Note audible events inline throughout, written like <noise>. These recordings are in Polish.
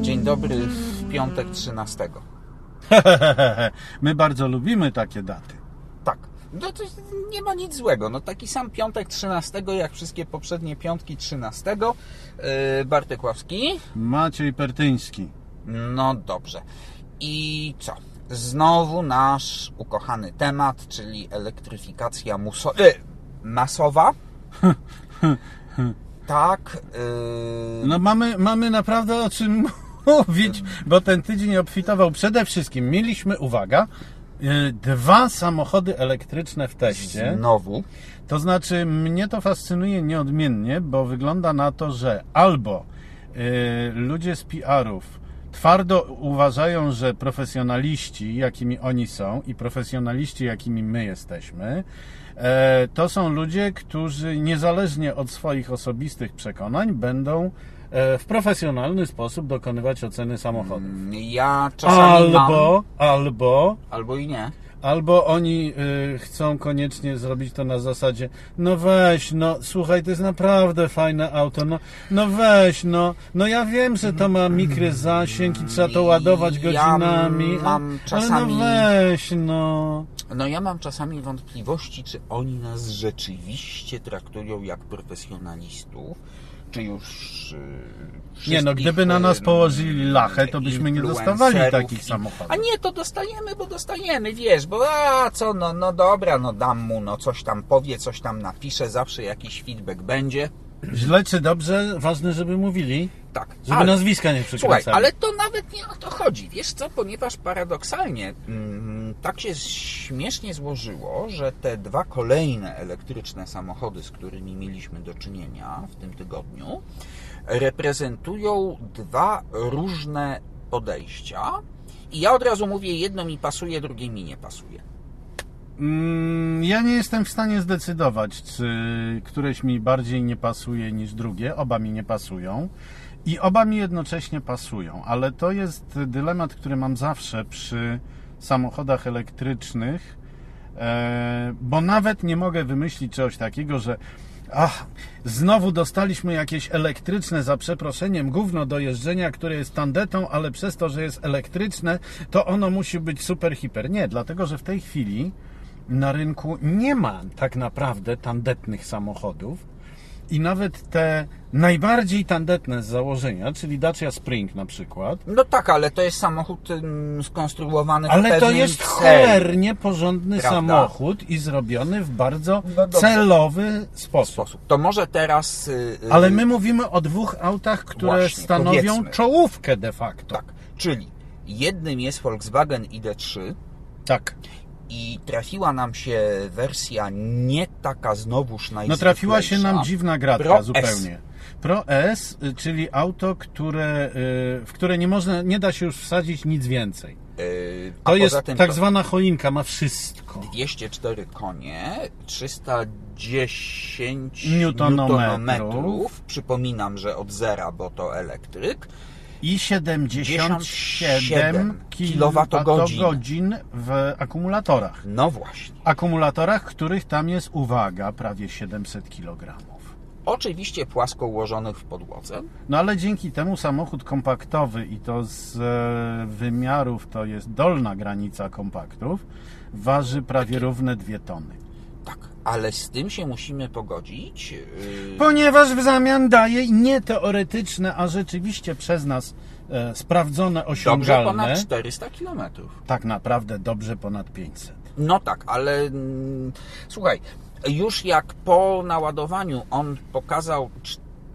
Dzień dobry w piątek 13. <laughs> My bardzo lubimy takie daty. Tak. No to nie ma nic złego. No taki sam piątek 13, jak wszystkie poprzednie piątki 13. Yy, Bartek Ławski. Maciej Pertyński. No dobrze. I co? Znowu nasz ukochany temat, czyli elektryfikacja muso- yy, masowa. Tak. Yy, No mamy, mamy naprawdę o czym <laughs> mówić, bo ten tydzień obfitował przede wszystkim. Mieliśmy, uwaga, y, dwa samochody elektryczne w teście. Znowu. To znaczy, mnie to fascynuje nieodmiennie, bo wygląda na to, że albo y, ludzie z PR-ów twardo uważają, że profesjonaliści, jakimi oni są, i profesjonaliści, jakimi my jesteśmy, to są ludzie, którzy niezależnie od swoich osobistych przekonań będą e, w profesjonalny sposób dokonywać oceny samochodów. Ja czasami mam... Albo, albo Albo i nie. Albo oni y, chcą koniecznie zrobić to na zasadzie, no weź, no słuchaj, to jest naprawdę fajne auto, no, no weź, no, no ja wiem, że to ma mikry zasięg i trzeba to ładować Ja godzinami, a- mam ale czasami- no weź, no. No ja mam czasami wątpliwości, czy oni nas rzeczywiście traktują jak profesjonalistów, czy już... Yy, Nie no, gdyby na nas yy, położyli lachę, to byśmy nie dostawali takich samochodów. A nie, to dostajemy, bo dostajemy, wiesz, bo a co, no, no dobra, no dam mu, no coś tam powie, coś tam napisze, zawsze jakiś feedback będzie. Źle czy dobrze, ważne, żeby mówili, Tak, żeby ale- nazwiska nie przekręcali. Słuchaj, ale to nawet nie o to chodzi. Wiesz co, ponieważ paradoksalnie mm, tak się śmiesznie złożyło, że te dwa kolejne elektryczne samochody, z którymi mieliśmy do czynienia w tym tygodniu, reprezentują dwa różne podejścia. I ja od razu mówię, jedno mi pasuje, drugie mi nie pasuje. Mm, Ja nie jestem w stanie zdecydować, czy któreś mi bardziej nie pasuje niż drugie. Oba mi nie pasują. I oba mi jednocześnie pasują, ale to jest dylemat, który mam zawsze przy samochodach elektrycznych, e, bo nawet nie mogę wymyślić czegoś takiego, że ach, znowu dostaliśmy jakieś elektryczne, za przeproszeniem, gówno do jeżdżenia, które jest tandetą, ale przez to, że jest elektryczne, to ono musi być super, hiper. Nie, dlatego, że w tej chwili na rynku nie ma tak naprawdę tandetnych samochodów i nawet te najbardziej tandetne z założenia, czyli Dacia Spring na przykład, No tak, ale to jest samochód skonstruowany w ale to jest celu. cholernie porządny Prawda? samochód i zrobiony w bardzo No celowy sposób. sposób. To może teraz... y, y, Ale my mówimy o dwóch autach, które Właśnie, stanowią powiedzmy. czołówkę de facto. Tak, czyli jednym jest Volkswagen ID3 tak. I trafiła nam się wersja nie taka znowuż No najzwyklejsza. trafiła się nam dziwna gratka Pro S. zupełnie. Pro S, y, czyli auto, które, y, w które nie można, nie da się już wsadzić nic więcej. Yy, To jest tak to zwana choinka, ma wszystko. 204 konie, 310 Newtonometrów. newtonometrów. Przypominam, że od zera, bo to elektryk. I 77 77 kWh kilowatogodzin. w akumulatorach. No właśnie. Akumulatorach, których tam jest, uwaga, prawie 700 kg. Oczywiście płasko ułożonych w podłodze. No ale dzięki temu samochód kompaktowy i to z e, wymiarów to jest dolna granica kompaktów, waży prawie równe 2 tony. Tak, ale z tym się musimy pogodzić. Yy, Ponieważ w zamian daje nie teoretyczne, a rzeczywiście przez nas e, sprawdzone, Dobrze osiągalne, ponad 400 kilometrów. tak naprawdę dobrze ponad 500. No tak, ale mm, słuchaj, już jak po naładowaniu on pokazał,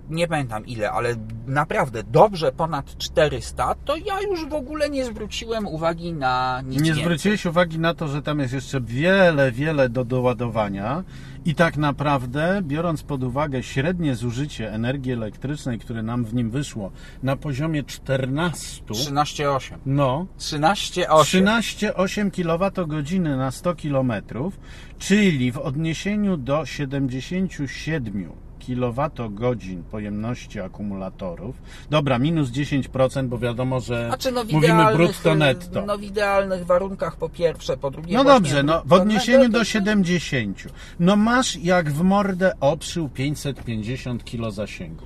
nie pamiętam ile, ale naprawdę dobrze ponad 400, to ja już w ogóle nie zwróciłem uwagi na nic Nie więcej. zwróciłeś uwagi na to, że tam jest jeszcze wiele, wiele do doładowania i tak naprawdę, biorąc pod uwagę średnie zużycie energii elektrycznej, które nam w nim wyszło na poziomie 14, 13,8. no, 13,8. 13,8 kWh na 100 km, czyli w odniesieniu do 77 kWh pojemności akumulatorów. Dobra, minus 10%, bo wiadomo, że Znaczy, no, mówimy brutto netto. No w idealnych warunkach po pierwsze, po drugie No dobrze, no w odniesieniu do to- 70. No masz jak w mordę oprzył 550 kilo zasięgu.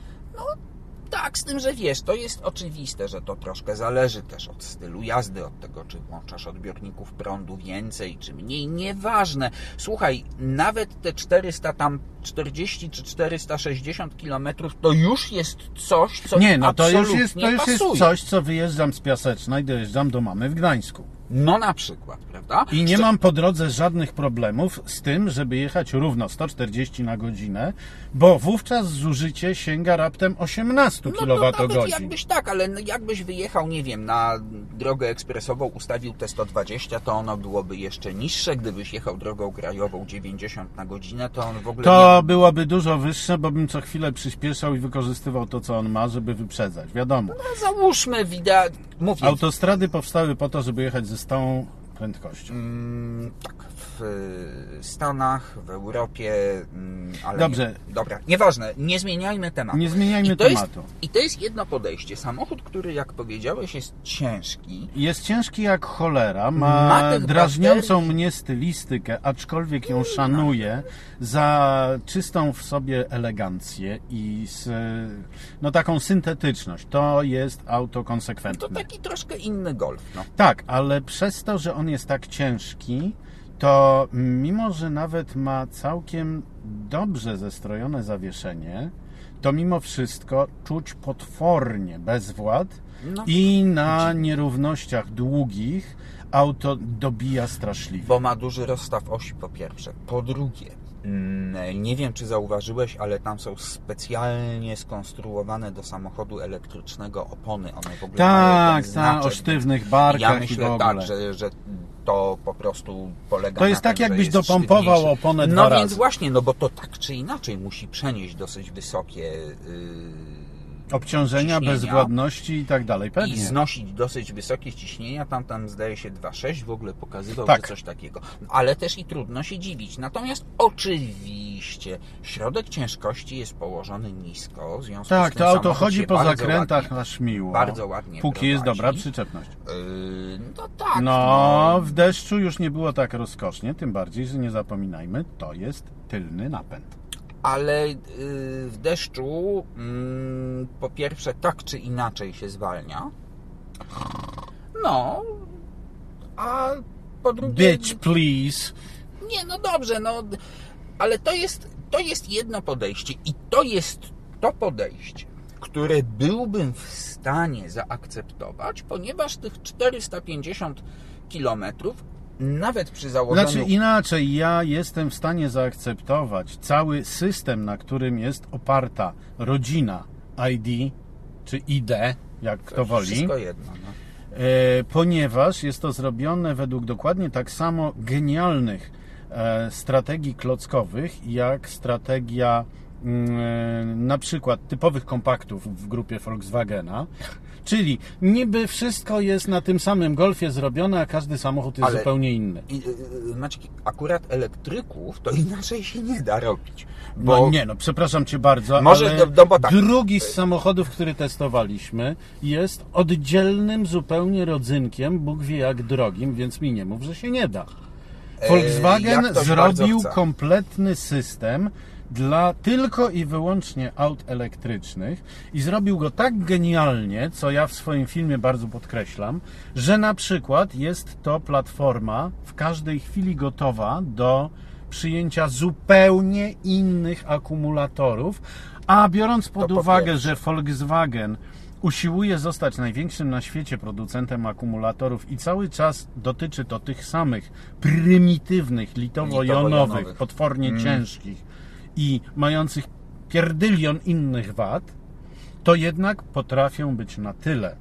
Tak, z tym, że wiesz, to jest oczywiste, że to troszkę zależy też od stylu jazdy, od tego, czy włączasz odbiorników prądu więcej, czy mniej, nieważne. Słuchaj, nawet te 400 tam 40 czy 460 kilometrów to już jest coś, co Nie, no to już jest, to już jest coś, co wyjeżdżam z Piaseczna i dojeżdżam do mamy w Gdańsku. No na przykład, prawda? I nie mam po drodze żadnych problemów z tym, żeby jechać równo 140 na godzinę, bo wówczas zużycie sięga raptem 18 No kWh. jakbyś tak, ale no jakbyś wyjechał, nie wiem, na drogę ekspresową, ustawił te 120, to ono byłoby jeszcze niższe. Gdybyś jechał drogą krajową 90 na godzinę, to on w ogóle To byłoby dużo wyższe, bo bym co chwilę przyspieszał i wykorzystywał to, co on ma, żeby wyprzedzać. Wiadomo. nie... No, załóżmy, widać, Autostrady powstały po to, żeby jechać ze stałą prędkością. mm, tak, w Stanach, w Europie, mm, ale Dobrze. Nie, dobra, nieważne, nie zmieniajmy tematu. Nie zmieniajmy I to jest, tematu. I to jest jedno podejście. Samochód, który, jak powiedziałeś, jest ciężki, Jest ciężki jak cholera, ma, Ma drażniącą baterii. mnie stylistykę, aczkolwiek ją szanuję za czystą w sobie elegancję i z, no, taką syntetyczność. To jest auto to konsekwentne. taki troszkę inny golf. No. Tak, ale przez to, że on jest tak ciężki, to mimo, że nawet ma całkiem dobrze zestrojone zawieszenie, to mimo wszystko czuć potwornie bezwład No. i na nierównościach długich auto dobija straszliwie. Bo ma duży rozstaw osi po pierwsze. Po drugie, nie wiem czy zauważyłeś, ale tam są specjalnie skonstruowane do samochodu elektrycznego opony. One w ogóle Tak, tak, o sztywnych więc barkach Ja i w myślę ogóle. tak, że, że to po prostu polega To na jest tym, tak, że jakbyś dopompował sztywniejszy. oponę No dwa więc razy. właśnie, no bo to tak czy inaczej musi przenieść dosyć wysokie yy, Obciążenia, bezwładności i tak dalej. i Pewnie. znosić dosyć wysokie ciśnienia, tam tam zdaje się 2,6 w ogóle pokazywał, Tak. coś takiego. Ale też i trudno się dziwić. Natomiast oczywiście środek ciężkości jest położony nisko, w związku z Tak, tym to auto chodzi po zakrętach ładnie, aż miło. bardzo ładnie Póki jest prowadzi. dobra przyczepność. Yy, no tak. No, w deszczu już nie było tak rozkosznie, tym bardziej, że nie zapominajmy, to jest tylny napęd. Ale yy, w deszczu mm, po pierwsze tak czy inaczej się zwalnia. No, a po drugie... Bitch, please. Nie, no dobrze, no, ale to jest, to jest jedno podejście i to jest to podejście, które byłbym w stanie zaakceptować, ponieważ tych 450 kilometrów nawet przy założeniu... Znaczy inaczej, ja jestem w stanie zaakceptować cały system, na którym jest oparta rodzina ID, czy ID, jak kto woli. Wszystko jedno, no. E, ponieważ jest to zrobione według dokładnie tak samo genialnych e, strategii klockowych, jak strategia mm, e, na przykład typowych kompaktów w grupie Volkswagena. Czyli niby wszystko jest na tym samym golfie zrobione, a każdy samochód jest Ale- zupełnie inny. I, yy, Maciek, akurat elektryków to inaczej się nie da robić. Bo No nie, no przepraszam Cię bardzo, Może ale no bo tak. drugi z samochodów, który testowaliśmy jest oddzielnym zupełnie rodzynkiem, Bóg wie jak drogim, więc mi nie mów, że się nie da. E, Volkswagen zrobił kompletny system dla tylko i wyłącznie aut elektrycznych i zrobił go tak genialnie, co ja w swoim filmie bardzo podkreślam, że na przykład jest to platforma w każdej chwili gotowa do przyjęcia zupełnie innych akumulatorów, a biorąc pod po uwagę, że Volkswagen usiłuje zostać największym na świecie producentem akumulatorów i cały czas dotyczy to tych samych prymitywnych, litowo-jonowych, Litowo-jonowych. potwornie Mm. ciężkich i mających pierdylion innych wad, to jednak potrafią być na tyle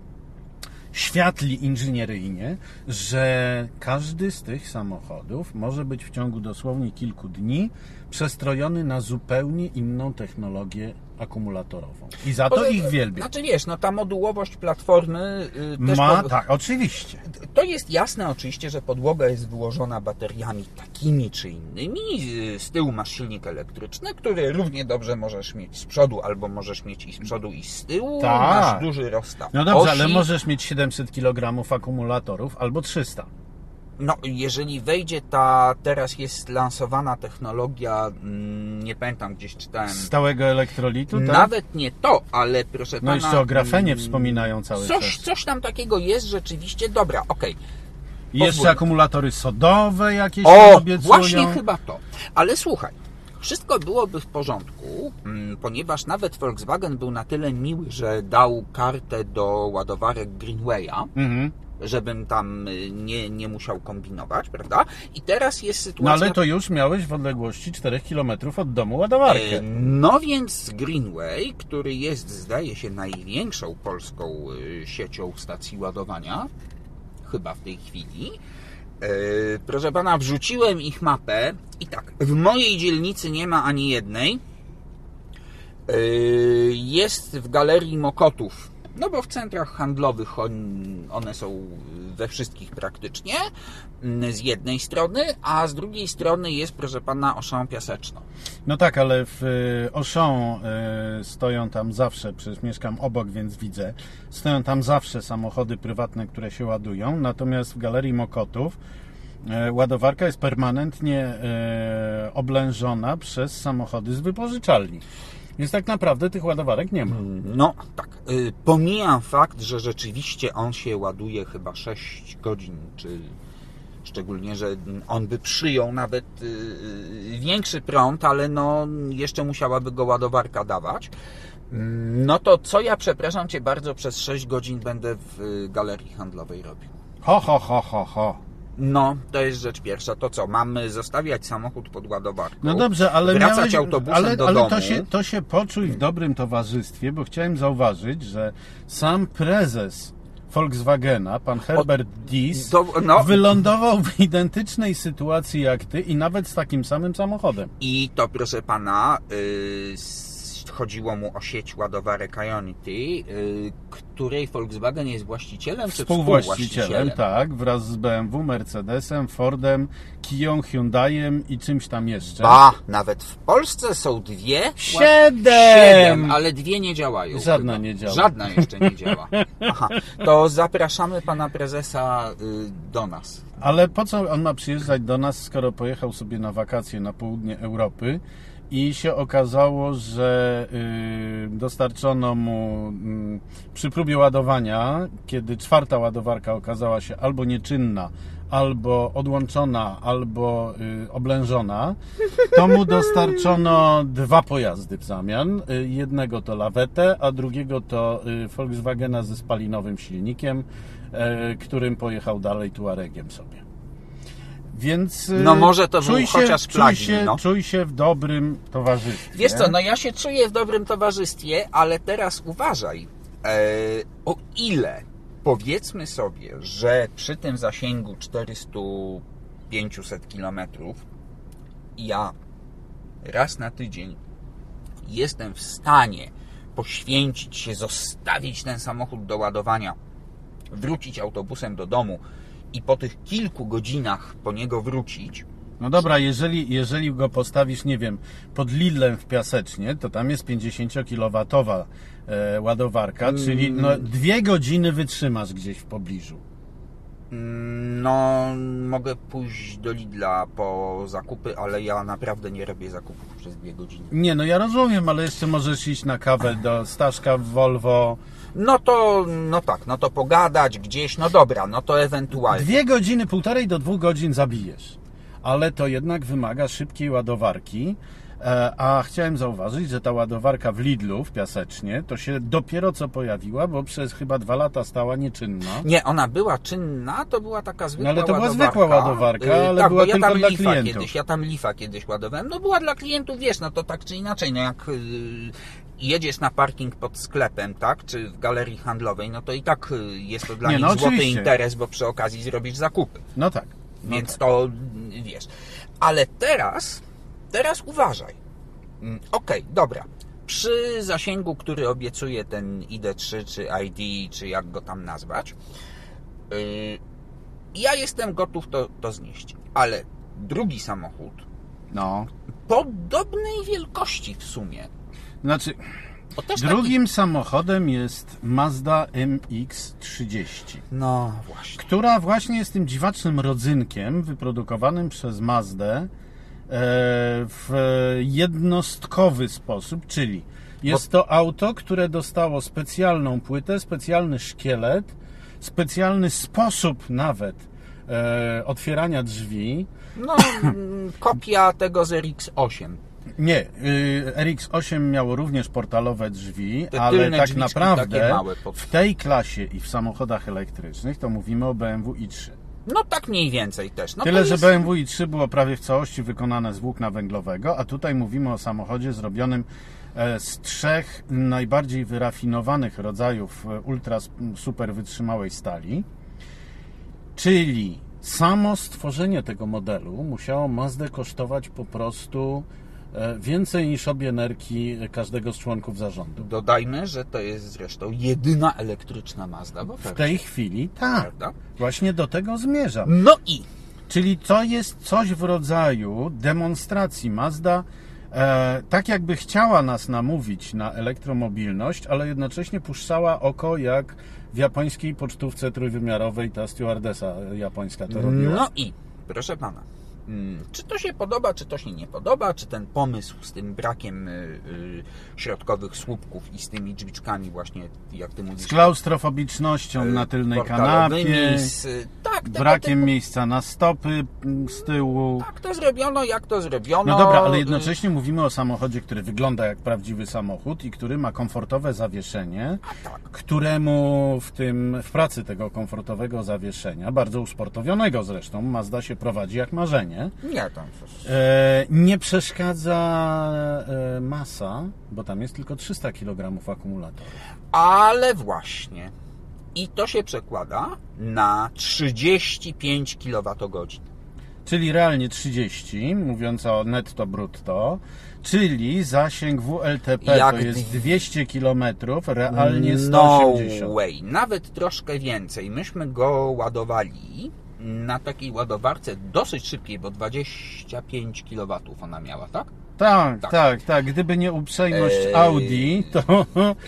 światli inżynieryjnie, że każdy z tych samochodów może być w ciągu dosłownie kilku dni przestrojony na zupełnie inną technologię akumulatorową. I za to Poza- ich wielbię. Znaczy wiesz, no ta modułowość platformy y, też Ma, po- tak, oczywiście. To jest jasne oczywiście, że podłoga jest wyłożona bateriami takimi czy innymi. Y, Z tyłu masz silnik elektryczny, który równie dobrze możesz mieć z przodu, albo możesz mieć i z przodu i z tyłu. Tak. Masz duży rozstaw No dobrze, osi. ale możesz mieć 700 kg akumulatorów albo 300. No, jeżeli wejdzie ta, teraz jest lansowana technologia, mm, nie pamiętam, gdzieś czytałem. Stałego elektrolitu, tak? Nawet nie to, ale proszę No pana. jeszcze o grafenie mm, wspominają cały Coś, czas. coś tam takiego jest rzeczywiście. Dobra, okej. I jeszcze pozwól. akumulatory sodowe jakieś O, obiecują. właśnie chyba to. Ale słuchaj, wszystko byłoby w porządku, mm, ponieważ nawet Volkswagen był na tyle miły, że dał kartę do ładowarek Greenwaya, Mhm. Żebym tam y, nie, nie musiał kombinować, prawda? I teraz jest No sytuacja... ale to już miałeś w odległości 4 km od domu ładowarkę. E, No więc Greenway, który jest, zdaje się, największą polską y, siecią stacji ładowania, chyba w tej chwili. Proszę pana, wrzuciłem ich mapę i tak, w mojej dzielnicy nie ma ani jednej. Jest w galerii Mokotów, no bo w centrach handlowych on- one są we wszystkich praktycznie, mm, z jednej strony, a z drugiej strony jest, proszę pana, Oszą Piaseczno. No tak, ale w y, Auchan y, stoją tam zawsze, przecież mieszkam obok, więc widzę, stoją tam zawsze samochody prywatne, które się ładują, natomiast w Galerii Mokotów y, ładowarka jest permanentnie oblężona przez samochody z wypożyczalni. Więc tak naprawdę tych ładowarek nie ma. No tak, y, pomijam fakt, że rzeczywiście on się ładuje chyba 6 godzin, czy szczególnie, że on by przyjął nawet y, większy prąd, ale no jeszcze musiałaby go ładowarka dawać. Mm, No to co ja, przepraszam Cię bardzo, przez 6 godzin będę w y, galerii handlowej robił? Ho, ho, ho, ho, ho. No, to jest rzecz pierwsza. To co, mamy zostawiać samochód pod ładowarką? No dobrze, ale wracać miałeś, autobusem ale, do ale domu. to się, to się poczuj w dobrym towarzystwie, bo chciałem zauważyć, że sam prezes Volkswagena, pan Herbert Dies, To, no, wylądował w identycznej sytuacji jak ty i nawet z takim samym samochodem. I to, proszę pana, y, s- chodziło mu o sieć ładowarek Ionity, y, której Volkswagen jest właścicielem czy Współwłaścicielem, tak, wraz z BMW, Mercedesem, Fordem, Kiją, Hyundaiem i czymś tam jeszcze. Ba, nawet w Polsce są dwie. Siedem! ale dwie nie działają. Żadna chyba. nie działa. Żadna jeszcze nie działa. <laughs> Aha, to zapraszamy pana prezesa y, do nas. Ale po co on ma przyjeżdżać do nas, skoro pojechał sobie na wakacje na południe Europy i się okazało, że y, dostarczono mu y, przy próbie ładowania, kiedy czwarta ładowarka okazała się albo nieczynna, albo odłączona, albo y, oblężona, to mu dostarczono dwa pojazdy w zamian. Y, jednego to lawetę, a drugiego to Volkswagena ze spalinowym silnikiem, którym pojechał dalej Tuaregiem sobie. Więc y, No może to czuj był się, chociaż czuj się, no. czuj się w dobrym towarzystwie. Wiesz co, no ja się czuję w dobrym towarzystwie, ale teraz uważaj, e, o ile powiedzmy sobie, że przy tym zasięgu 400-500 kilometrów ja raz na tydzień jestem w stanie poświęcić się, zostawić ten samochód do ładowania, wrócić autobusem do domu i po tych kilku godzinach po niego wrócić, No dobra, jeżeli, jeżeli go postawisz, nie wiem, pod Lidlem w Piasecznie, to tam jest 50-kilowatowa e, ładowarka, Mm. czyli no, dwie godziny wytrzymasz gdzieś w pobliżu. Mm, No, mogę pójść do Lidla po zakupy, ale ja naprawdę nie robię zakupów przez dwie godziny. Nie, no ja rozumiem, ale jeszcze możesz iść na kawę do Staszka w Volvo. No to, no tak, no to pogadać gdzieś, no dobra, no to ewentualnie. Dwie godziny, półtorej do dwóch godzin zabijesz. Ale to jednak wymaga szybkiej ładowarki. E, A chciałem zauważyć, że ta ładowarka w Lidlu w Piasecznie to się dopiero co pojawiła, bo przez chyba dwa lata stała nieczynna. Nie, ona była czynna, to była taka zwykła No ale to była ładowarka. zwykła ładowarka, Y, ale tak, była bo ja tylko tam dla lifa klientów. kiedyś, ja tam lifa kiedyś ładowałem. No była dla klientów, wiesz, no to tak czy inaczej, no jak y, jedziesz na parking pod sklepem, tak, czy w galerii handlowej, no to i tak y, jest to dla Nie, nich no złoty interes, bo przy okazji zrobisz zakupy. No tak. No Więc tak. to y, wiesz. Ale teraz, teraz uważaj. Mm, Okej, dobra. przy zasięgu, który obiecuje ten ID3 czy ID, czy jak go tam nazwać, yy, ja jestem gotów to, to znieść. Ale drugi samochód, No. podobnej wielkości w sumie, Znaczy, drugim samochodem jest Mazda MX-30. Taki... No właśnie. która właśnie jest tym dziwacznym rodzynkiem wyprodukowanym przez Mazdę e, w jednostkowy sposób, czyli jest to auto, które dostało specjalną płytę, specjalny szkielet, specjalny sposób nawet e, otwierania drzwi. No, <laughs> mm, kopia tego z RX-8. Nie, y, RX-8 miało również portalowe drzwi, Te ale tak naprawdę pod- w tej klasie i w samochodach elektrycznych to mówimy o BMW i3. No tak mniej więcej też. No Tyle, to że jest... BMW i3 było prawie w całości wykonane z włókna węglowego, a tutaj mówimy o samochodzie zrobionym e, z trzech najbardziej wyrafinowanych rodzajów e, ultra super wytrzymałej stali. Czyli samo stworzenie tego modelu musiało Mazdę kosztować po prostu więcej niż obie nerki każdego z członków zarządu. Dodajmy, że to jest zresztą jedyna elektryczna Mazda w W ofercie. tej chwili tak. Prawda? Właśnie do tego zmierzam. No i Czyli to jest coś w rodzaju demonstracji. Mazda e, tak jakby chciała nas namówić na elektromobilność, ale jednocześnie puszczała oko jak w japońskiej pocztówce trójwymiarowej ta stewardesa japońska to robiła. No i, proszę pana, czy to się podoba, czy to się nie podoba, czy ten pomysł z tym brakiem y, y, środkowych słupków i z tymi drzwiczkami właśnie, jak ty mówisz, Z klaustrofobicznością na tylnej kanapie, z, y, tak, brakiem typu- miejsca na stopy mm, z tyłu. Tak to zrobiono, jak to zrobiono. No dobra, ale y, jednocześnie mówimy o samochodzie, który wygląda jak prawdziwy samochód i który ma komfortowe zawieszenie, tak. któremu w tym w pracy tego komfortowego zawieszenia, bardzo usportowionego zresztą, Mazda się prowadzi jak marzenie. Nie, to E, nie przeszkadza e, masa, bo tam jest tylko 300 kg akumulatorów. Ale właśnie. I to się przekłada na 35 kWh. Czyli realnie 30, mówiąc o netto brutto, czyli zasięg WLTP Jak to jest d- 200 km, realnie No 180. way. Nawet troszkę więcej. Myśmy go ładowali na takiej ładowarce dosyć szybkiej, bo 25 kW ona miała, tak? Tak, Tak. tak, tak, Gdyby nie uprzejmość Eee, Audi, to,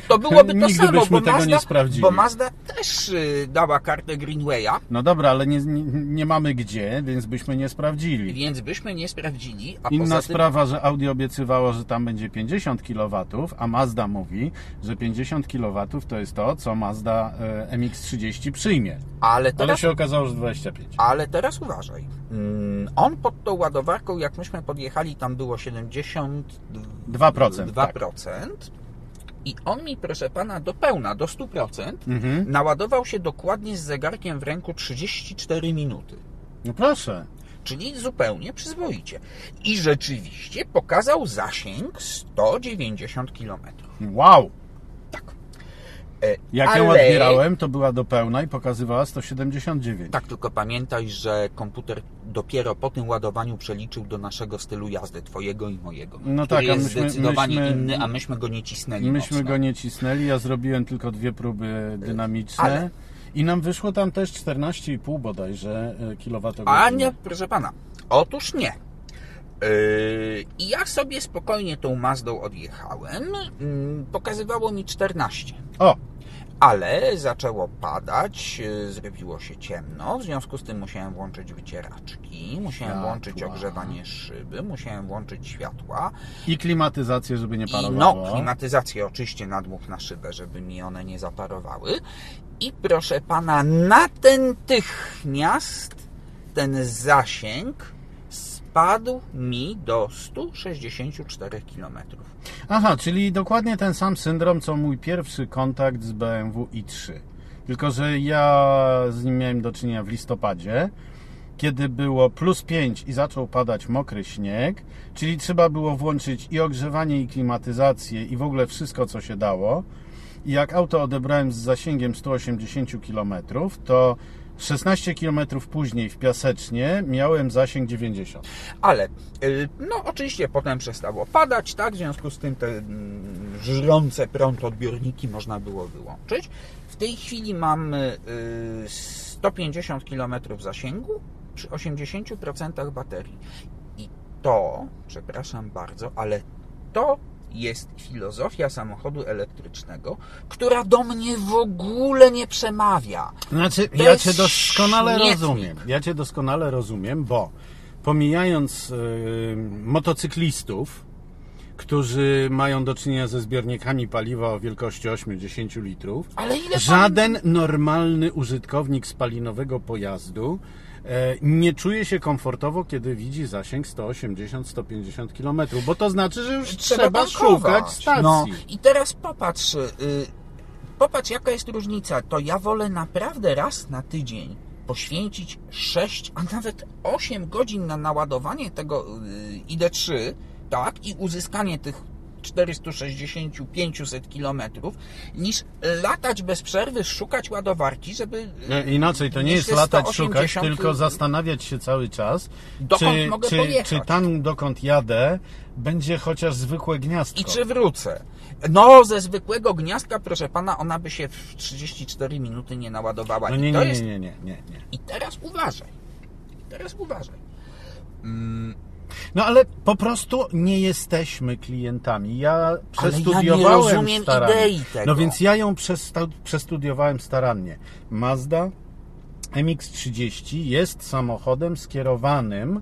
To <laughs> byłoby to nigdy samo, byśmy tego Mazda, nie sprawdzili. bo Mazda też y, dała kartę Greenwaya, No dobra, ale nie, nie, mamy gdzie, więc byśmy nie sprawdzili. więc byśmy nie sprawdzili, Inna tym sprawa, że Audi obiecywało, że tam będzie 50 kW, a Mazda mówi, że 50 kW to jest to, co Mazda e, MX-30 przyjmie. ale Ale teraz się okazało, że 25. Ale teraz uważaj. Mm, On pod tą ładowarką, jak myśmy podjechali, tam było 72%. 2%, tak. 2%. I on mi, proszę pana, do pełna, do 100%, Mhm. naładował się dokładnie z zegarkiem w ręku 34 minuty. No proszę. Czyli zupełnie przyzwoicie. I rzeczywiście pokazał zasięg 190 km. Wow! Tak. Jak ją odbierałem, to była do pełna i pokazywała 179. Tak, tylko pamiętaj, że komputer dopiero po tym ładowaniu przeliczył do naszego stylu jazdy, twojego i mojego. No tak, a myśmy- zdecydowanie myśmy- inny, a myśmy go nie cisnęli Myśmy mocno. go nie cisnęli, ja zrobiłem tylko dwie próby dynamiczne. Ale- I nam wyszło tam też 14,5 bodajże e, kilowatogodzin. A nie, proszę pana. Otóż nie. Yy, I ja sobie spokojnie tą Mazdą odjechałem. Yy, Pokazywało mi 14. O, Ale zaczęło padać, yy, zrobiło się ciemno, w związku z tym musiałem włączyć wycieraczki, musiałem Światła. włączyć ogrzewanie szyby, musiałem włączyć światła. i klimatyzację, żeby nie I parowało. no, klimatyzację oczywiście nadmuch na szybę, żeby mi one nie zaparowały. I proszę pana, natychmiast ten zasięg spadł mi do 164 km. Aha, czyli dokładnie ten sam syndrom, co mój pierwszy kontakt z BMW i3. Tylko, że ja z nim miałem do czynienia w listopadzie, kiedy było plus 5 i zaczął padać mokry śnieg, czyli trzeba było włączyć i ogrzewanie, i klimatyzację, i w ogóle wszystko, co się dało. I jak auto odebrałem z zasięgiem 180 km, to 16 km później w Piasecznie miałem zasięg 90. Ale, y, no oczywiście potem przestało padać, tak? W związku z tym te mm, żrące prąd odbiorniki można było wyłączyć. W tej chwili mamy y, 150 km zasięgu przy 80% baterii. I to, przepraszam bardzo, ale to jest filozofia samochodu elektrycznego, która do mnie w ogóle nie przemawia. Znaczy, To ja cię doskonale śmietnik. rozumiem. Ja cię doskonale rozumiem, bo pomijając y, motocyklistów, którzy mają do czynienia ze zbiornikami paliwa o wielkości 8-10 litrów, żaden normalny użytkownik spalinowego pojazdu nie czuje się komfortowo, kiedy widzi zasięg 180-150 km, bo to znaczy, że już trzeba, tankować. szukać stacji. No i teraz popatrz, y, popatrz jaka jest różnica. To ja wolę naprawdę raz na tydzień poświęcić 6, a nawet 8 godzin na naładowanie tego y, ID3, tak, i uzyskanie tych 460-500 kilometrów, niż latać bez przerwy, szukać ładowarki, żeby... Inaczej, to nie jest latać, 180 szukać, tylko zastanawiać się cały czas, Dokąd czy, mogę czy, pojechać? czy tam, dokąd jadę, będzie chociaż zwykłe gniazdko. I czy wrócę? No, ze zwykłego gniazdka, proszę pana, ona by się w 34 minuty nie naładowała. No nie, nie, nie, nie, nie, nie, nie. I teraz uważaj. I teraz uważaj. Mm, No ale po prostu nie jesteśmy klientami. Ja Ale przestudiowałem ja nie rozumiem starannie. idei tego. No więc ja ją przestudiowałem starannie. Mazda MX-30 jest samochodem skierowanym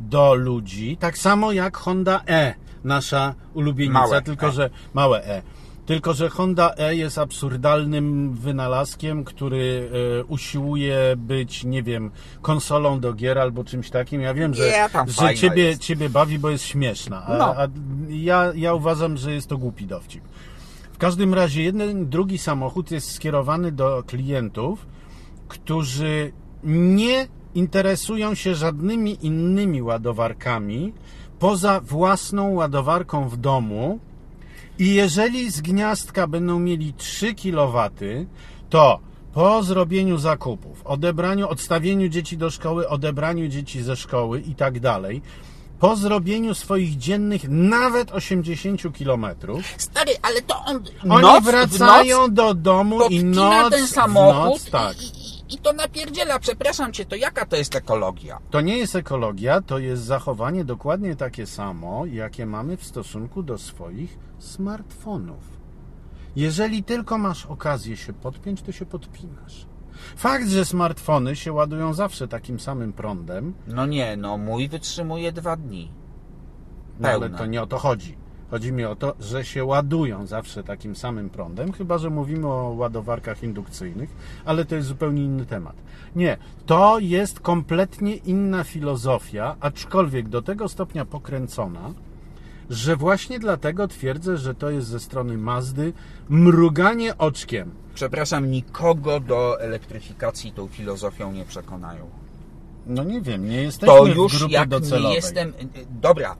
do ludzi, tak samo jak Honda E, nasza ulubienica, Małe tylko E. że małe E. Tylko, że Honda E jest absurdalnym wynalazkiem, który e, usiłuje być, nie wiem, konsolą do gier albo czymś takim. Ja wiem, że, że ciebie, jest. ciebie bawi, bo jest śmieszna. A, No. a ja, ja uważam, że jest to głupi dowcip. W każdym razie jeden, drugi samochód jest skierowany do klientów, którzy nie interesują się żadnymi innymi ładowarkami poza własną ładowarką w domu. I jeżeli z gniazdka będą mieli 3 kW, to po zrobieniu zakupów, odebraniu, odstawieniu dzieci do szkoły, odebraniu dzieci ze szkoły i tak dalej, po zrobieniu swoich dziennych nawet 80 kilometrów, stary, ale to on oni noc, wracają noc do domu i noc, ten samochód noc, tak. i, i, to napierdziela. Przepraszam cię, to jaka to jest ekologia? To nie jest ekologia, to jest zachowanie dokładnie takie samo, jakie mamy w stosunku do swoich smartfonów. Jeżeli tylko masz okazję się podpiąć, to się podpinasz. Fakt, że smartfony się ładują zawsze takim samym prądem, No nie, no mój wytrzymuje dwa dni. no ale to nie o to chodzi. Chodzi mi o to, że się ładują zawsze takim samym prądem, chyba że mówimy o ładowarkach indukcyjnych, ale to jest zupełnie inny temat. Nie, to jest kompletnie inna filozofia, aczkolwiek do tego stopnia pokręcona, że właśnie dlatego twierdzę, że to jest ze strony Mazdy mruganie oczkiem. Przepraszam, nikogo do elektryfikacji tą filozofią nie przekonają. No nie wiem, nie jesteśmy To w już grupie jak docelowej. nie jestem... Dobra,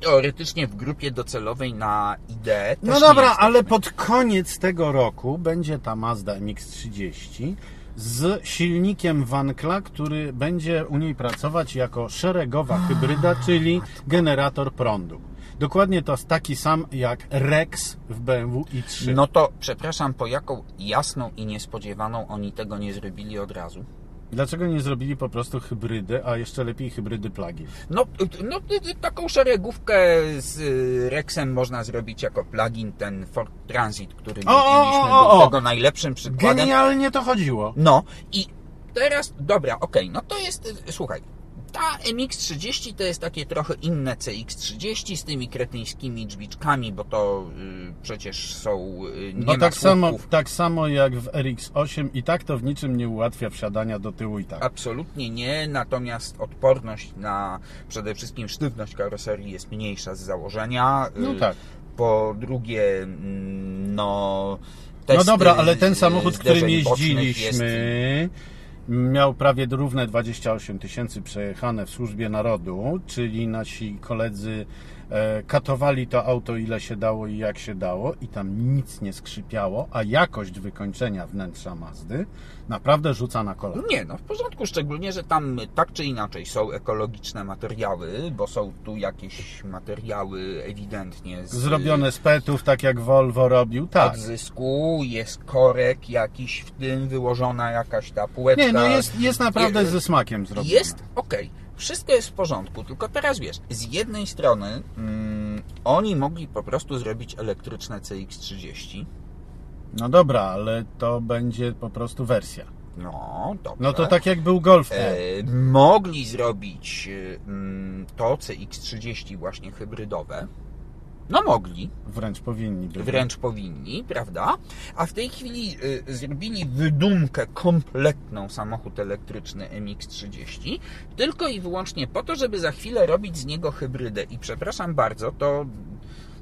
teoretycznie w grupie docelowej na ideę też No dobra, ale pod koniec tego roku będzie ta Mazda MX-30 z silnikiem Wankla, który będzie u niej pracować jako szeregowa hybryda, czyli generator prądu. Dokładnie to jest taki sam jak Rex w BMW i3. No to, przepraszam, po jaką jasną i niespodziewaną oni tego nie zrobili od razu? Dlaczego nie zrobili po prostu hybrydy, a jeszcze lepiej hybrydy plug-in? No, no y, taką szeregówkę z y, Rexem można zrobić jako plugin, ten Ford Transit, który O, mieliśmy, o, o, był tego najlepszym przykładem. Genialnie to chodziło. No i teraz, dobra, okej, no to jest, y, słuchaj, ta MX-30 to jest takie trochę inne CX-30 z tymi kretyńskimi drzwiczkami, bo to y, przecież są, y, nie ma tak samo, tak samo jak w RX-8 i tak to w niczym nie ułatwia wsiadania do tyłu i tak. Absolutnie nie, natomiast odporność na przede wszystkim sztywność karoserii jest mniejsza z założenia. No Y, tak. Po drugie, mm, no. No testy dobra, ale ten z- samochód, którym jeździliśmy, miał prawie równe 28 tysięcy przejechane w służbie narodu, czyli nasi koledzy katowali to auto ile się dało i jak się dało i tam nic nie skrzypiało, a jakość wykończenia wnętrza Mazdy naprawdę rzuca na kolana. Nie, no w porządku, szczególnie, że tam tak czy inaczej są ekologiczne materiały, bo są tu jakieś materiały ewidentnie z, Zrobione z petów, tak jak Volvo robił, tak. odzysku, jest korek jakiś w tym, wyłożona jakaś ta półeczka. Nie, no jest, jest naprawdę Je- ze smakiem zrobione. Jest okej. Wszystko jest w porządku, tylko teraz wiesz, z jednej strony mm, oni mogli po prostu zrobić elektryczne CX-30. No dobra, ale to będzie po prostu wersja. No, dobrze. No to tak jak był Golf E. Mogli zrobić mm, to CX-30 właśnie hybrydowe. No mogli, Wręcz powinni być. wręcz powinni, prawda? A w tej chwili y, zrobili wydumkę kompletną samochód elektryczny MX-30 tylko i wyłącznie po to, żeby za chwilę robić z niego hybrydę. I przepraszam bardzo, to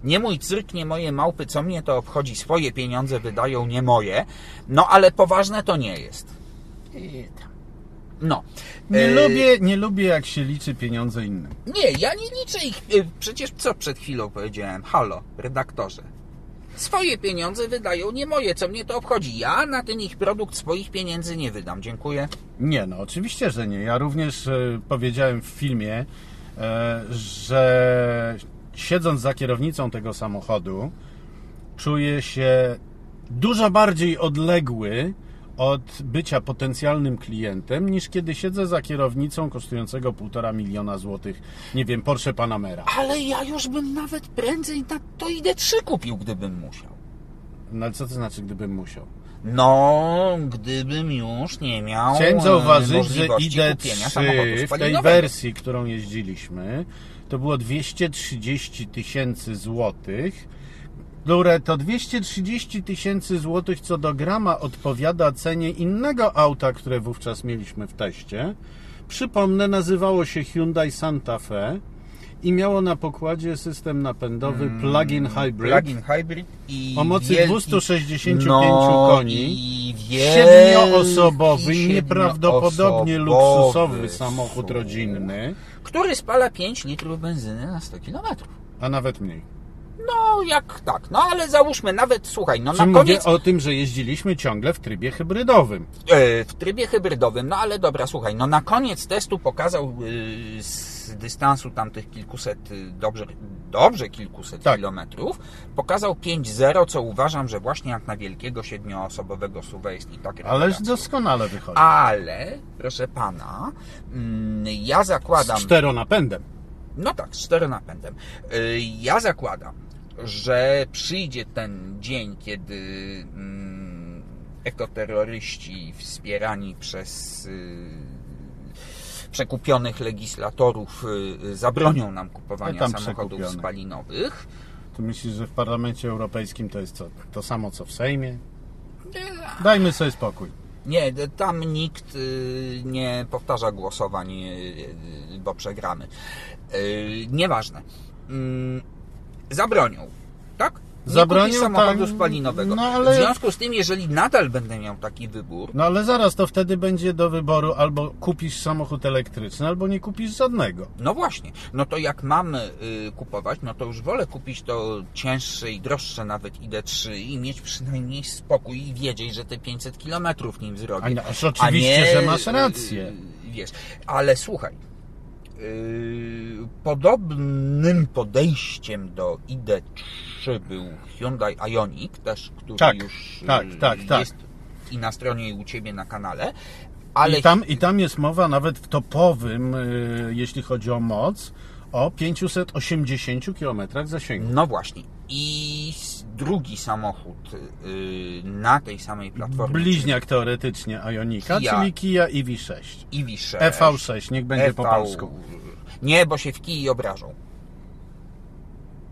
nie mój cyrk, nie moje małpy, co mnie to obchodzi, swoje pieniądze wydają, nie moje. No ale poważne to nie jest. No. Nie, E, lubię, nie lubię jak się liczy pieniądze innym. Nie, ja nie liczę ich. y, Przecież co przed chwilą powiedziałem? Halo, redaktorze. Swoje pieniądze wydają, nie moje. Co mnie to obchodzi? Ja na ten ich produkt swoich pieniędzy nie wydam. Dziękuję. Nie, no oczywiście, że nie. Ja również e, powiedziałem w filmie, e, że siedząc za kierownicą tego samochodu, czuję się dużo bardziej odległy od bycia potencjalnym klientem, niż kiedy siedzę za kierownicą kosztującego półtora miliona złotych, nie wiem, Porsche Panamera. Ale ja już bym nawet prędzej na to ID3 kupił, gdybym musiał. No ale co to znaczy, gdybym musiał? No, gdybym już nie miał Chciałem e, zauważyć, że kupienia samochodu ID3 w tej wersji, którą jeździliśmy, to było 230 tysięcy złotych, które to 230 tysięcy złotych co do grama odpowiada cenie innego auta, które wówczas mieliśmy w teście. Przypomnę, nazywało się Hyundai Santa Fe i miało na pokładzie system napędowy plug-in hybrid. Plug-in hybrid i O mocy wielki- 265 no, koni. i Siedmioosobowy, nieprawdopodobnie siedmioosobowy, luksusowy samochód rodzinny, który spala 5 litrów benzyny na 100 km. a nawet mniej. No, jak tak, no ale załóżmy nawet, słuchaj, no Czy na mówię koniec o tym, że jeździliśmy ciągle w trybie hybrydowym. e, w trybie hybrydowym, no ale dobra, słuchaj, no na koniec testu pokazał e, z dystansu tamtych kilkuset, e, dobrze, dobrze kilkuset Tak. kilometrów, pokazał 5.0, co uważam, że właśnie jak na wielkiego siedmioosobowego SUV jest i tak Ależ doskonale wychodzi. Ale, proszę pana, mm, ja zakładam... Z czteronapędem. No tak, z czteronapędem. Y, Ja zakładam, że przyjdzie ten dzień, kiedy mm, ekoterroryści wspierani przez y, przekupionych legislatorów y, zabronią nam kupowania Ja tam samochodów spalinowych. Ty myślisz, że w Parlamencie Europejskim to jest co? To samo co w Sejmie? Dajmy sobie spokój. Nie, tam nikt y, nie powtarza głosowań, y, y, bo przegramy. Y, Nieważne. Zabronią, tak? Nie Zabronią, kupisz samochodu tak, spalinowego. no ale- W związku z tym, jeżeli nadal będę miał taki wybór, No ale zaraz to wtedy będzie do wyboru albo kupisz samochód elektryczny, albo nie kupisz żadnego. no właśnie, no to jak mamy y, kupować, no to już wolę kupić to cięższe i droższe nawet ID3 i mieć przynajmniej spokój i wiedzieć, że te 500 km nim zrobię. A, no, oczywiście, że masz rację. Yy, Wiesz, ale słuchaj, podobnym podejściem do ID3 był Hyundai Ioniq, też, który Tak, już tak, yy, tak, tak. jest i na stronie i u Ciebie na kanale, ale I, tam, I tam jest mowa nawet w topowym, y, jeśli chodzi o moc, o 580 km zasięgu. no właśnie, i drugi samochód yy, na tej samej platformie, Bliźniak teoretycznie Ionika, Kia. czyli Kia EV6. czyli EV6, EV6, niech będzie po EV polsku. Nie, bo się w kij obrażą.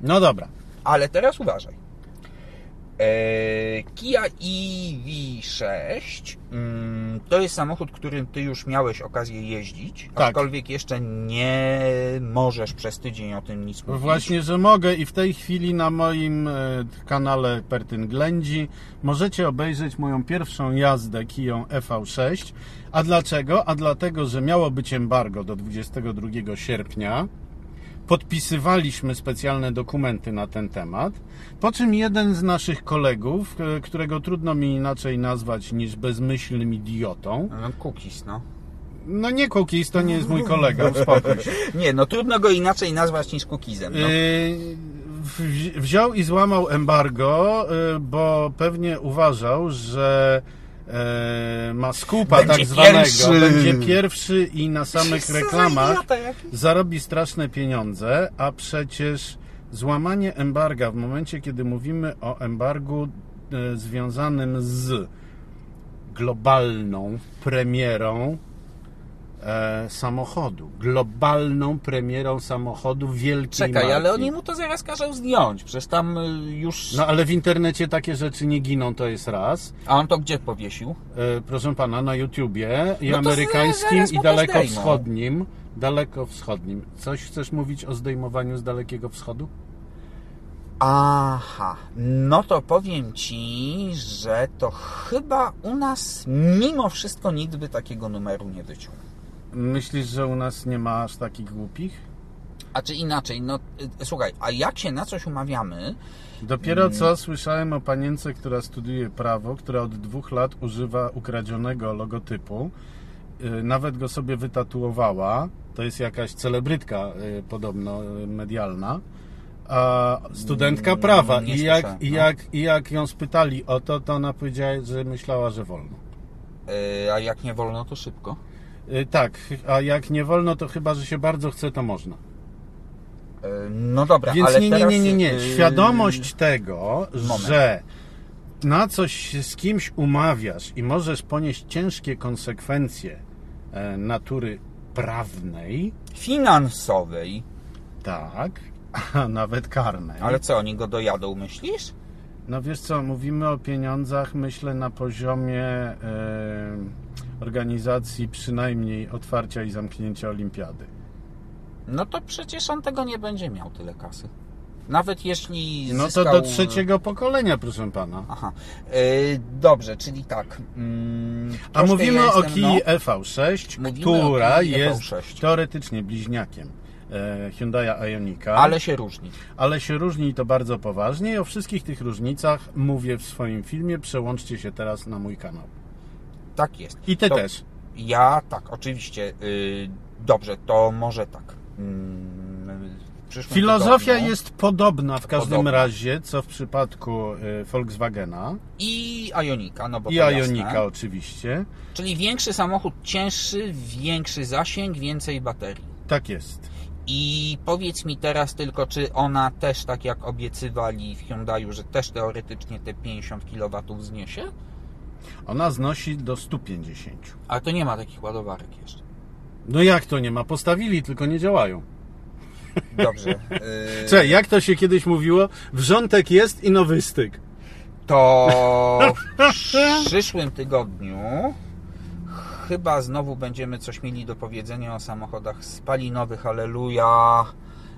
No dobra. Ale teraz uważaj. E, Kia EV6 mm, to jest samochód, którym ty już miałeś okazję jeździć, Tak. aczkolwiek jeszcze nie możesz przez tydzień o tym nic mówić. Właśnie, że mogę i w tej chwili na moim e, kanale Pertyn Ględzi możecie obejrzeć moją pierwszą jazdę Kiją EV6. A dlaczego? A dlatego, że miało być embargo do 22 sierpnia. Podpisywaliśmy specjalne dokumenty na ten temat, po czym jeden z naszych kolegów, e, którego trudno mi inaczej nazwać niż bezmyślnym idiotą, No, cookies, no. no nie Cookies, to nie jest mój kolega, uspokój się. <laughs> Nie, no trudno go inaczej nazwać niż cookiesem. No. Wzi- Wziął i złamał embargo, yy, bo pewnie uważał, że e, ma skupa Będzie tak zwanego, pierwszy. będzie pierwszy i na samych reklamach zarobi straszne pieniądze, a przecież złamanie embarga w momencie, kiedy mówimy o embargu e, związanym z globalną premierą samochodu, globalną premierą samochodu wielkiej Czekaj, ale marki. oni mu to zaraz każą zdjąć. Przecież tam y, już. No ale w internecie takie rzeczy nie giną, to jest raz. A on to gdzie powiesił? E, proszę pana, na YouTubie i No amerykańskim i mu to zdejmą. dalekowschodnim. Dalekowschodnim. Coś chcesz mówić o zdejmowaniu z Dalekiego Wschodu? Aha, no to powiem ci, że to chyba u nas mimo wszystko nikt by takiego numeru nie wyciął. Myślisz, że u nas nie ma aż takich głupich? A czy inaczej, no y, słuchaj, a jak się na coś umawiamy, Dopiero Mm. co słyszałem o panience, która studiuje prawo, która od dwóch lat używa ukradzionego logotypu. Yy, Nawet go sobie wytatuowała. To jest jakaś celebrytka yy, podobno medialna. A studentka Mm, prawa. I jak, i, no. jak, I jak ją spytali o to, to ona powiedziała, że myślała, że wolno. y, a jak nie wolno, to szybko. Yy, Tak, a jak nie wolno, to chyba, że się bardzo chce, to można. Y, No dobra, Więc ale nie, nie, nie, nie, nie. y, Świadomość tego, Moment. że na coś z kimś umawiasz i możesz ponieść ciężkie konsekwencje e, natury prawnej, finansowej, tak, <laughs> a nawet karnej. ale co, oni go dojadą, myślisz? No wiesz co, mówimy o pieniądzach, myślę, na poziomie e, organizacji przynajmniej otwarcia i zamknięcia olimpiady. No to przecież on tego nie będzie miał tyle kasy. Nawet jeśli No to zyskał... do trzeciego pokolenia, proszę pana. Aha. Y, dobrze, czyli tak. Mm, A mówimy ja o Kii no, EV6, Mówimy która Kii jest EV6. teoretycznie bliźniakiem e, Hyundai Ionika, Ale się różni. ale się różni i to bardzo poważnie i o wszystkich tych różnicach mówię w swoim filmie. Przełączcie się teraz na mój kanał. Tak jest. I ty To też. Ja tak, oczywiście. Y, dobrze, to może tak. Mm, Filozofia tygodniu jest podobna w każdym Podobna. razie, co w przypadku e, Volkswagena I Ionika, no bo i Ionika oczywiście. Czyli większy samochód, cięższy, większy zasięg, więcej baterii. Tak jest. I powiedz mi teraz tylko, czy ona też, tak jak obiecywali w Hyundaiu, że też teoretycznie te 50 kW zniesie? Ona znosi do 150. Ale to nie ma takich ładowarek jeszcze. No jak to nie ma? Postawili, tylko nie działają. Dobrze. <laughs> Yy, Cześć, jak to się kiedyś mówiło? Wrzątek jest i nowy styk. To <laughs> w przyszłym tygodniu chyba znowu będziemy coś mieli do powiedzenia o samochodach spalinowych. Halleluja!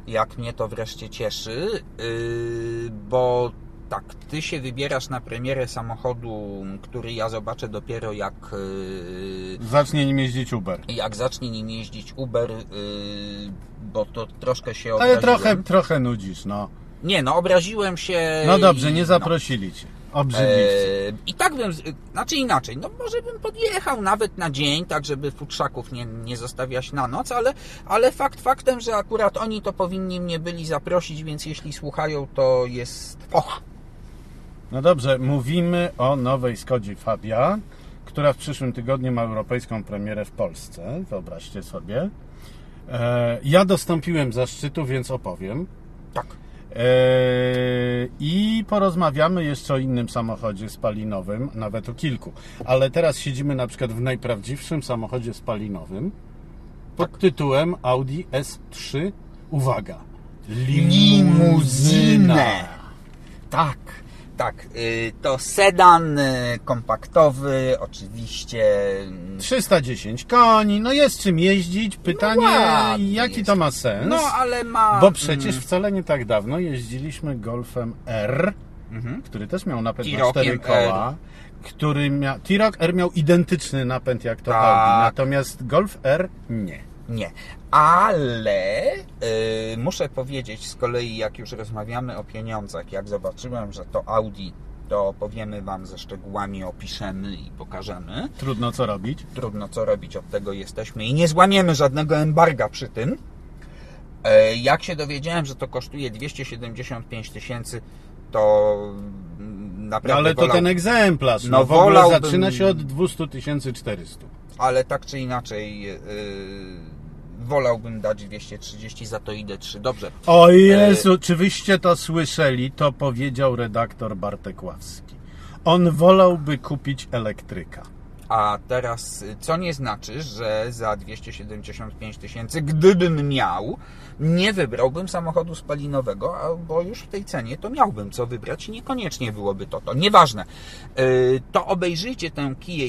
Jak mnie to wreszcie cieszy, yy, bo tak, ty się wybierasz na premierę samochodu, który ja zobaczę dopiero jak, yy, Zacznie nim jeździć Uber. jak zacznie nim jeździć Uber, yy, bo to troszkę się Ale obraziłem. trochę, trochę nudzisz, no. Nie, no obraziłem się. No dobrze, i- nie no. zaprosili cię. Obrzydliwcy. Eee, I tak bym, znaczy inaczej, no może bym podjechał nawet na dzień, tak żeby futrzaków nie, nie zostawiać na noc, ale, ale fakt faktem, że akurat oni to powinni mnie byli zaprosić, więc jeśli słuchają, to jest och, No dobrze, mówimy o nowej Skodzie Fabia, która w przyszłym tygodniu ma europejską premierę w Polsce. Wyobraźcie sobie. E, ja dostąpiłem zaszczytu, więc opowiem. tak. E, I porozmawiamy jeszcze o innym samochodzie spalinowym, nawet o kilku. Ale teraz siedzimy na przykład w najprawdziwszym samochodzie spalinowym pod tytułem Audi S3. Uwaga! Limuzynę. Tak. Tak, y, to sedan y, kompaktowy, oczywiście. mm, 310 koni, no jest czym jeździć. Pytanie, ładny jaki jest. to ma sens? No, ale ma. Bo przecież mm, wcale nie tak dawno jeździliśmy Golfem R, Mhm. który też miał napęd na T-Rockiem cztery koła. Który miał, T-Roc R miał identyczny napęd jak to Tak. Audi, natomiast Golf R nie. Nie. Ale y, muszę powiedzieć z kolei, jak już rozmawiamy o pieniądzach, jak zobaczyłem, że to Audi, to powiemy Wam ze szczegółami, opiszemy i pokażemy. Trudno co robić. Trudno co robić, od tego jesteśmy i nie złamiemy żadnego embarga przy tym. E, Jak się dowiedziałem, że to kosztuje 275 tysięcy, to mm, naprawdę Ale to wolał- ten egzemplarz. No, No, w ogóle wolałbym- zaczyna się od 200 400. ale tak czy inaczej yy, wolałbym dać 230, za to idę 3. Dobrze. O Jezu, czy wyście to słyszeli? To powiedział redaktor Bartek Ławski. On wolałby kupić elektryka. A teraz, co nie znaczy, że za 275 tysięcy, gdybym miał, nie wybrałbym samochodu spalinowego, bo już w tej cenie to miałbym co wybrać i niekoniecznie byłoby to to. Nieważne. Yy, To obejrzyjcie tę Kia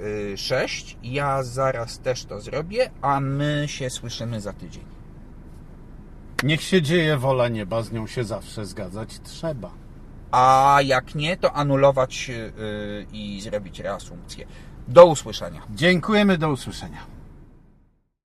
EV6. Ja zaraz też to zrobię, a my się słyszymy za tydzień. Niech się dzieje wola nieba, z nią się zawsze zgadzać trzeba. A jak nie, to anulować yy, i zrobić reasumpcję. Do usłyszenia. Dziękujemy, do usłyszenia.